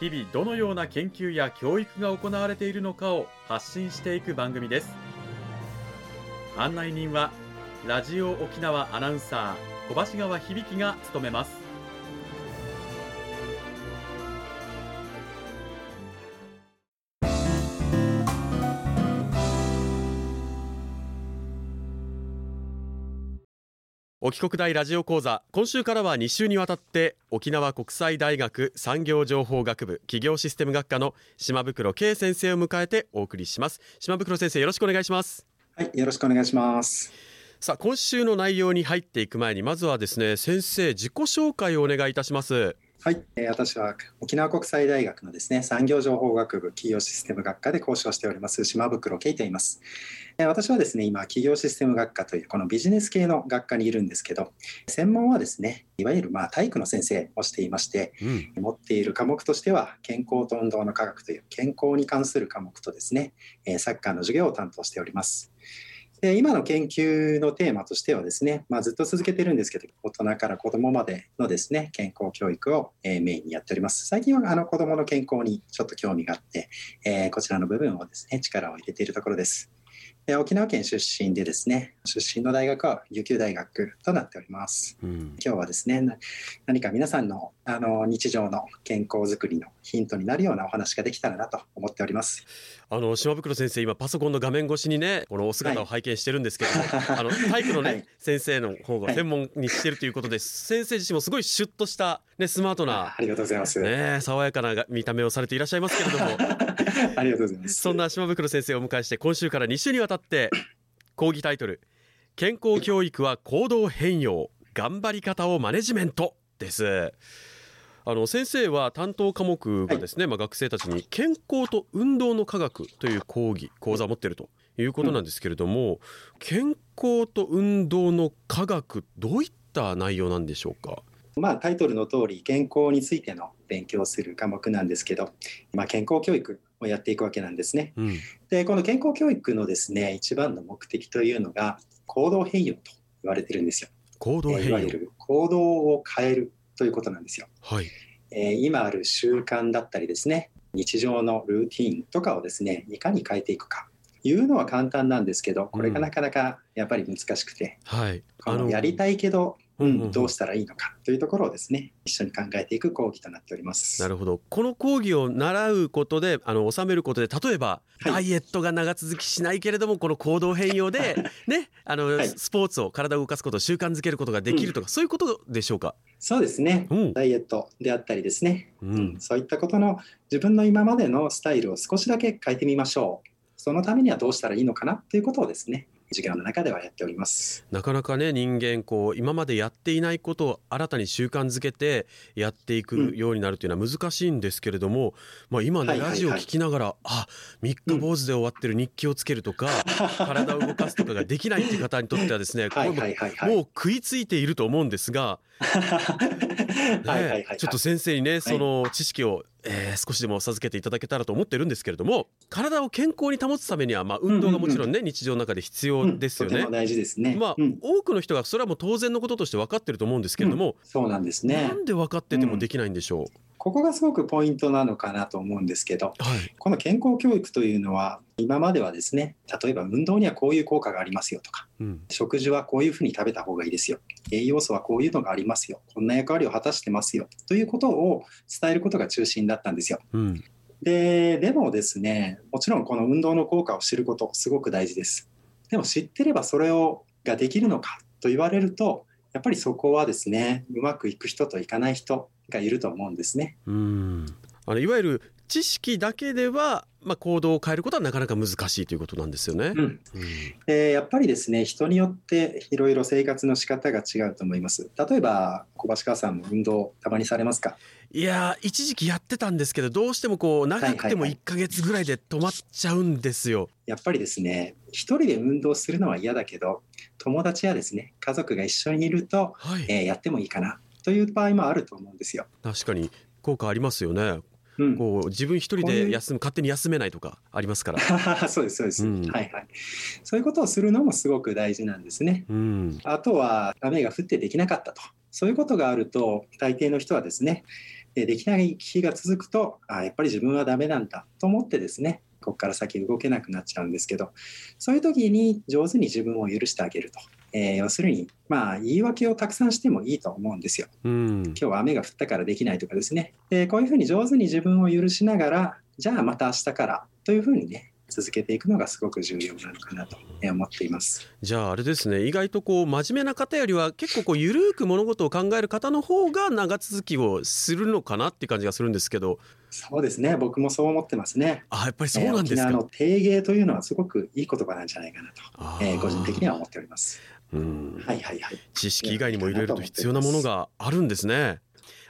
日々どのような研究や教育が行われているのかを発信していく番組です。案内人はラジオ沖縄アナウンサー小橋川響が務めます。沖国大ラジオ講座。今週からは2週にわたって沖縄国際大学産業情報学部企業システム学科の島袋圭先生を迎えてお送りします。島袋先生よろしくお願いします。はいよろしくお願いします。さあ今週の内容に入っていく前にまずはですね先生自己紹介をお願いいたしますはい、えー、私は沖縄国際大学のですね産業情報学部企業システム学科で講師をしております島袋圭と言います。私はですね、今、企業システム学科というこのビジネス系の学科にいるんですけど、専門はですね、いわゆるまあ体育の先生をしていまして、うん、持っている科目としては、健康と運動の科学という健康に関する科目とですね、サッカーの授業を担当しております。で今の研究のテーマとしてはですね、まあ、ずっと続けてるんですけど大人から子どもまでのですね健康教育を、えメインにやっております。最近はあの子どもの健康にちょっと興味があって、えー、こちらの部分をですね力を入れているところです。沖縄県出身でですね出身の大学は琉球大学となっております、うん、今日はですね何か皆さんのあの日常の健康づくりのヒントになるようなお話ができたらなと思っております。あの島袋先生今パソコンの画面越しにねこのお姿を拝見してるんですけども、はい、あの体育のね、はい、先生の方が専門にしてるということで、はい、先生自身もすごいシュッとしたねスマートなありがとうございます。ね爽やかな見た目をされていらっしゃいますけれども。ありがとうございます。そんな島袋先生をお迎えして今週から2週にわたって講義タイトル健康教育は行動変容頑張り方をマネジメントですあの先生は担当科目がですね、はい、まあ、学生たちに健康と運動の科学という講義講座を持っているということなんですけれども、うん、健康と運動の科学どういった内容なんでしょうか？まあ、タイトルの通り健康についての勉強する科目なんですけど、まあ、健康教育をやっていくわけなんですね。うん、でこの健康教育のですね一番の目的というのが行動変容と言われてるんですよ。行動変容いわゆる行動を変えるということなんですよ。はい。えー、今ある習慣だったりですね日常のルーティンとかをですねいかに変えていくか。いうのは簡単なんですけどこれがなかなかやっぱり難しくて、うん、はい、あのやりたいけどうん、どうしたらいいのかというところをですね一緒に考えていく講義となっております。なるほど。この講義を習うことであの収めることで例えば、はい、ダイエットが長続きしないけれどもこの行動変容でねあの、はい、スポーツを体を動かすことを習慣づけることができるとか、うん、そういうことでしょうか？そうですね、うん、ダイエットであったりですね、うん、そういったことの自分の今までのスタイルを少しだけ変えてみましょうそのためにはどうしたらいいのかなということをですね授業の中ではやっております。なかなかね人間こう今までやっていないことを新たに習慣づけてやっていくようになるというのは難しいんですけれども、うん、まあ、今ね、ラジオ聞きながらあ三日坊主で終わってる日記をつけるとか、うん、体を動かすとかができないっていう方にとってはですねもう食いついていると思うんですが ね、ちょっと先生にねその知識を、えー、少しでも授けていただけたらと思ってるんですけれども体を健康に保つためには、まあ、運動がもちろんね、日常の中で必要ですよね。大事ですね、まあ、多くの人がそれはもう当然のこととして分かってると思うんですけれども、そうなんですね。なんで分かっててもできないんでしょう、ここがすごくポイントなのかなと思うんですけど、はい、この健康教育というのは今まではですね例えば運動にはこういう効果がありますよとか、うん、食事はこういうふうに食べた方がいいですよ。栄養素はこういうのがありますよ。こんな役割を果たしてますよ。ということを伝えることが中心だったんですよ。うん、ででもですねもちろんこの運動の効果を知ることすごく大事です。でも知ってればそれをができるのかと言われるとやっぱりそこはですねうまくいく人といかない人がいると思うんですね。うんあのいわゆる知識だけでは、まあ、行動を変えることはなかなか難しいということなんですよね。うん、えー、やっぱりですね人によっていろいろ生活の仕方が違うと思います。例えば小橋川さんも運動たまにされますか？いや一時期やってたんですけどどうしてもこう長くても1か月ぐらいで止まっちゃうんですよ。やっぱりですね一人で運動するのは嫌だけど友達やですね家族が一緒にいると、はい、えー、やってもいいかなという場合もあると思うんですよ。確かに。効果ありますよね。うん、こう自分一人で休む勝手に休めないとかありますから。そうですそうです、うん、はいはい。そういうことをするのもすごく大事なんですね、うん、あとは雨が降ってできなかったと。そういうことがあると大抵の人はですねできない日が続くとあやっぱり自分はダメなんだと思ってですねここから先動けなくなっちゃうんですけどそういう時に上手に自分を許してあげるとえー、要するに、まあ、言い訳をたくさんしてもいいと思うんですよ。うん、今日は雨が降ったからできないとかですね。でこういうふうに上手に自分を許しながら、じゃあまた明日からというふうにね、続けていくのがすごく重要なのかなと思っていますじゃああれですね意外とこう真面目な方よりは結構こう緩く物事を考える方の方が長続きをするのかなって感じがするんですけどそうですね僕もそう思ってますねあやっぱりそうなんですか、えー、の定芸というのはすごくいい言葉なんじゃないかなと、えー、個人的には思っておりますうん、はいはいはい。知識以外にもいろいろと必要なものがあるんですね。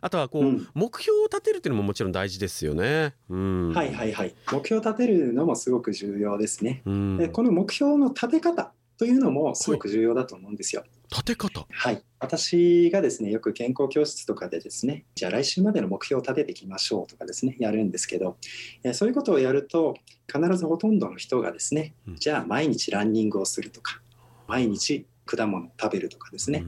あとはこう、うん、目標を立てるっていうのももちろん大事ですよね。うん、はいはいはい。目標を立てるのもすごく重要ですね。うん、でこの目標の立て方というのもすごく重要だと思うんですよ。立て方はい。私がですね、よく健康教室とかでですね、じゃあ来週までの目標を立てていきましょうとかですね、やるんですけど、えそういうことをやると、必ずほとんどの人がですね、じゃあ毎日ランニングをするとか、毎日果物を食べるとかですね、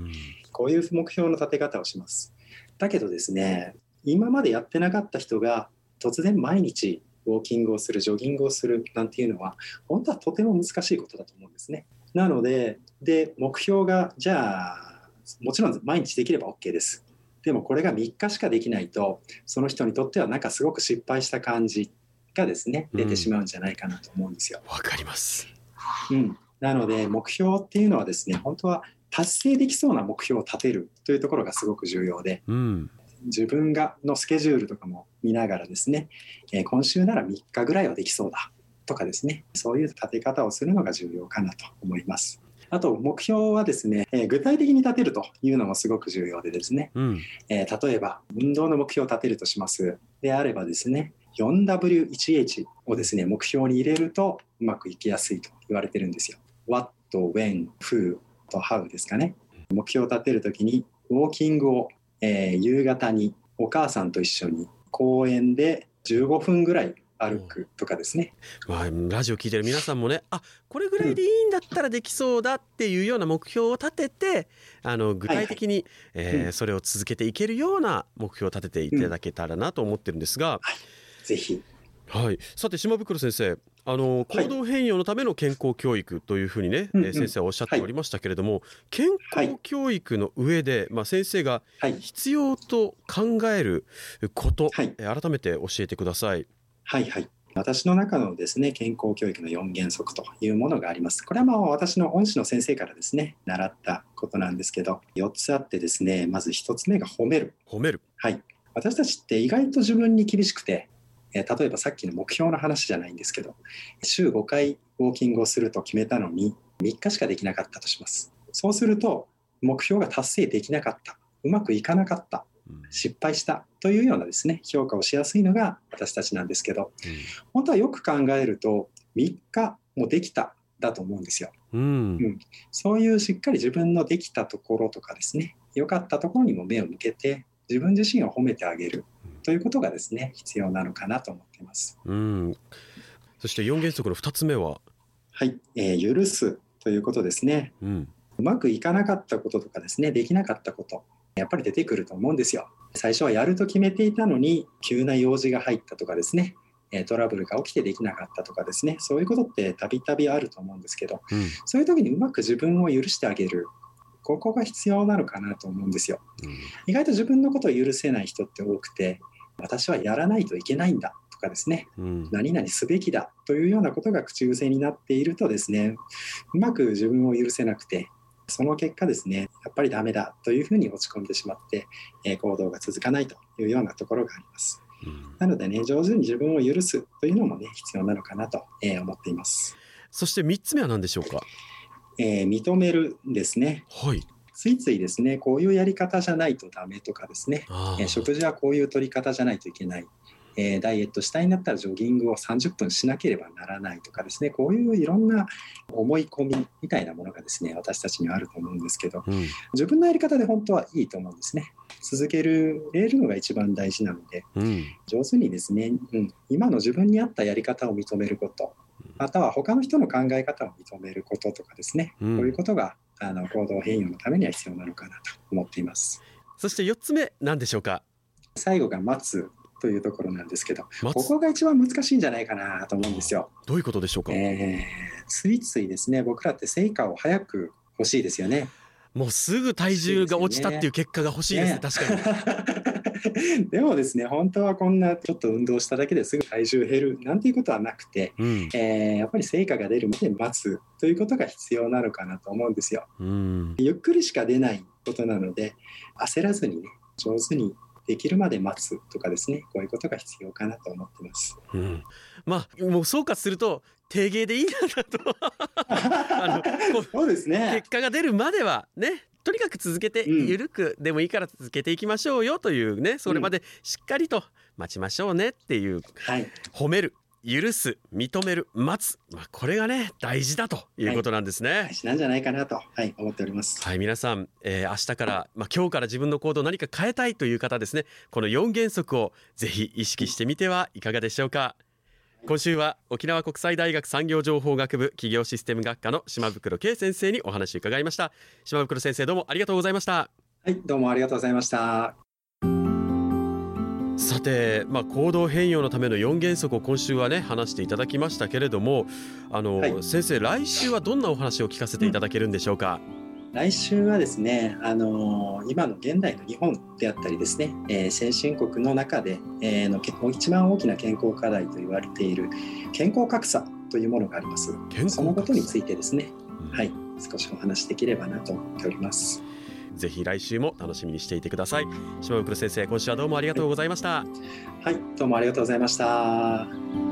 こういう目標の立て方をします。だけどですね、今までやってなかった人が突然毎日ウォーキングをする、ジョギングをするなんていうのは、本当はとても難しいことだと思うんですね。なので、で、目標が、じゃあ、もちろん毎日できれば OK です。でもこれが3日しかできないと、その人にとってはなんかすごく失敗した感じがですね、出てしまうんじゃないかなと思うんですよ。わ、うん、かります。うん。なので目標っていうのはですね本当は達成できそうな目標を立てるというところがすごく重要で、うん、自分がのスケジュールとかも見ながらですね、えー、今週なら3日ぐらいはできそうだとかですねそういう立て方をするのが重要かなと思います。あと目標はですね、えー、具体的に立てるというのもすごく重要でですね、うん、えー、例えば運動の目標を立てるとしますであればですね 4W1H をですね目標に入れるとうまくいきやすいと言われてるんですよ。what, when, who と how ですかね。目標を立てるときに、ウォーキングを、えー、夕方にお母さんと一緒に公園で15分ぐらい歩くとかですね、まあ、ラジオ聞いてる皆さんもねあこれぐらいでいいんだったらできそうだっていうような目標を立ててあの具体的に、えーうん、それを続けていけるような目標を立てていただけたらなと思ってるんですが、うん。はい、ぜひ。はい、さて島袋先生あの行動変容のための健康教育というふうにね、はい、先生はおっしゃっておりましたけれども、はい、健康教育の上で、まあ、先生が必要と考えること、はい、改めて教えてください。はいはい私の中のですね健康教育の4原則というものがあります。これはまあ私の恩師の先生からですね習ったことなんですけど4つあってですねまず1つ目が褒める。褒める。はい。私たちって意外と自分に厳しくてえ例えばさっきの目標の話じゃないんですけど週5回ウォーキングをすると決めたのに3日しかできなかったとしますそうすると目標が達成できなかったうまくいかなかった失敗したというようなですね評価をしやすいのが私たちなんですけど、本当はよく考えると3日もできただと思うんですよ、うん、うん、そういうしっかり自分のできたところとかですね良かったところにも目を向けて自分自身を褒めてあげるということがですね必要なのかなと思っています。うん。そして4原則の2つ目は？はい、えー、許すということですね、うん、うまくいかなかったこととかですねできなかったことやっぱり出てくると思うんですよ。最初はやると決めていたのに急な用事が入ったとかですね。トラブルが起きてできなかったとかですね。そういうことってたびたびあると思うんですけど、うん、そういう時にうまく自分を許してあげる。ここが必要なのかなと思うんですよ、うん、意外と自分のことを許せない人って多くて私はやらないといけないんだとかですね、うん、何々すべきだというようなことが口癖になっているとですねうまく自分を許せなくてその結果ですねやっぱりダメだというふうに落ち込んでしまって、えー、行動が続かないというようなところがあります。うん、なのでね上手に自分を許すというのもね必要なのかなと、えー、思っています。そして3つ目は何でしょうか、えー、認めるですね。はいついついですねこういうやり方じゃないとダメとかですね、えー、食事はこういう取り方じゃないといけないえー、ダイエットしたいんだったらジョギングを30分しなければならないとかですね。こういういろんな思い込みみたいなものがですね私たちにはあると思うんですけど、うん、自分のやり方で本当はいいと思うんですね。続けるれるのが一番大事なので、うん、上手にですね、うん、今の自分に合ったやり方を認めることまたは他の人の考え方を認めることとかですね、うん、こういうことがあの行動変容のためには必要なのかなと思っています。そして4つ目何でしょうか？最後が待つというところなんですけど、ここが一番難しいんじゃないかなと思うんですよ。どういうことでしょうか、えー、ついついですね、僕らって成果を早く欲しいですよね。もうすぐ体重が落ちたっていう結果が欲しいですね、ね確かに。でもですね、本当はこんなちょっと運動しただけですぐ体重減るなんていうことはなくて、うん、えー、やっぱり成果が出るまで待つということが必要なのかなと思うんですよ。うん、ゆっくりしか出ないことなので、焦らずにね、上手にできるまで待つとかですねこういうことが必要かなと思ってます。うん、まあもう総括すると定芸でいいんだと。あのそうですね。結果が出るまではねとにかく続けて緩くでもいいから続けていきましょうよというねそれまでしっかりと待ちましょうねっていう、はい、褒める許す認める待つ、まあ、これがね大事だということなんですね、はい、大事なんじゃないかなと、はい、思っております。はい皆さん、えー、明日から、まあ、今日から自分の行動を何か変えたいという方ですね。この4原則をぜひ意識してみてはいかがでしょうか。今週は沖縄国際大学産業情報学部企業システム学科の島袋圭先生にお話を伺いました。島袋先生どうもありがとうございました。はいどうもありがとうございましたさて、まあ、行動変容のための4原則を今週はね話していただきましたけれどもあの、はい、先生来週はどんなお話を聞かせていただけるんでしょうか、うん、来週はですねあの今の現代の日本であったりですね、えー、先進国の中で、えー、の一番大きな健康課題と言われている健康格差というものがあります。そのことについてですね、うん、はい。少しお話しできればなと思っております。ぜひ来週も楽しみにしていてください。島袋先生今週はどうもありがとうございました。はい、はい、どうもありがとうございました